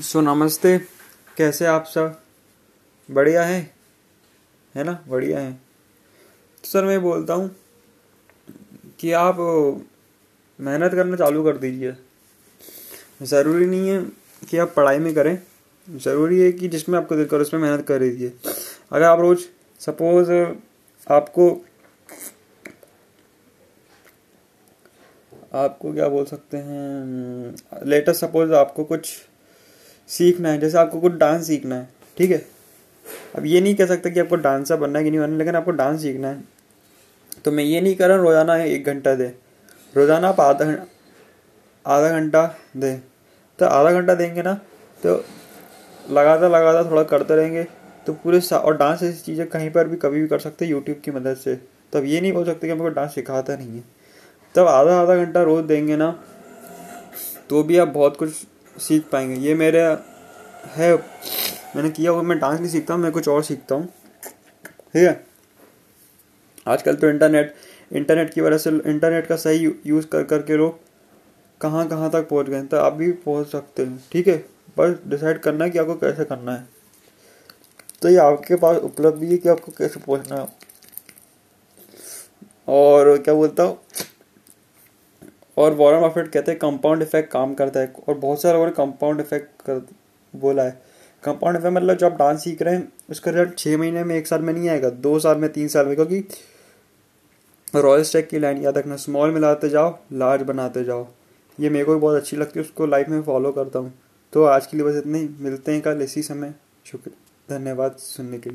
सो so, नमस्ते कैसे आप सब? बढ़िया है? है ना? बढ़िया है। तो सर मैं बोलता हूँ कि आप मेहनत करना चालू कर दीजिए। ज़रूरी नहीं है कि आप पढ़ाई में करें। ज़रूरी है कि जिसमें आपको दिल करो उसमें मेहनत कर दीजिए। अगर आप रोज़ सपोज़ आपको आपको क्या बोल सकते हैं लेटेस्ट सपोज़ आपको कुछ सीखना है, जैसे आपको कुछ डांस सीखना है, ठीक है? अब ये नहीं कह सकता कि आपको डांसर बनना है कि नहीं बनना, लेकिन आपको डांस सीखना है। तो मैं ये नहीं कर रहा रोज़ाना एक घंटा दे। रोज़ाना आप आधा आधा घंटा दे। तो आधा घंटा देंगे ना तो लगातार लगातार थोड़ा करते रहेंगे तो पूरे और डांस ऐसी चीज़ें कहीं पर भी कभी भी कर सकते हैं यूट्यूब की मदद से। तो अब ये नहीं बोल सकते कि हमको डांस सिखाता नहीं है। तब आधा आधा घंटा रोज़ देंगे ना तो भी आप बहुत कुछ सीख पाएँगे। ये मेरे है, मैंने किया हुआ, मैं डांस नहीं सीखता हूँ, मैं कुछ और सीखता हूँ। ठीक है? आजकल तो इंटरनेट इंटरनेट की वजह से, इंटरनेट का सही यूज़ कर, करके लोग कहाँ कहाँ तक पहुँच गए तो आप भी पहुँच सकते हैं। ठीक है? बस डिसाइड करना है कि आपको कैसे करना है। तो ये आपके पास उपलब्ध भी है कि आपको कैसे पहुँचना है। और क्या बोलता हूँ? और वॉरन बफेट कहते हैं कंपाउंड इफ़ेक्ट काम करता है, और बहुत सारे लोगों ने कंपाउंड इफ़ेक्ट कर बोला है कंपाउंड इफ़ेक्ट मतलब जो आप डांस सीख रहे हैं, उसका रिज़ल्ट छः महीने में, एक साल में नहीं आएगा, दो साल में, तीन साल में, क्योंकि रॉयल स्टेक की लाइन याद रखना स्मॉल मिलाते जाओ लार्ज बनाते जाओ। ये मेरे को भी बहुत अच्छी लगती है, उसको लाइफ में फॉलो करता हूँ। तो आज के लिए बस इतने ही, मिलते हैं कल इसी समय। शुक्र, धन्यवाद सुनने के लिए।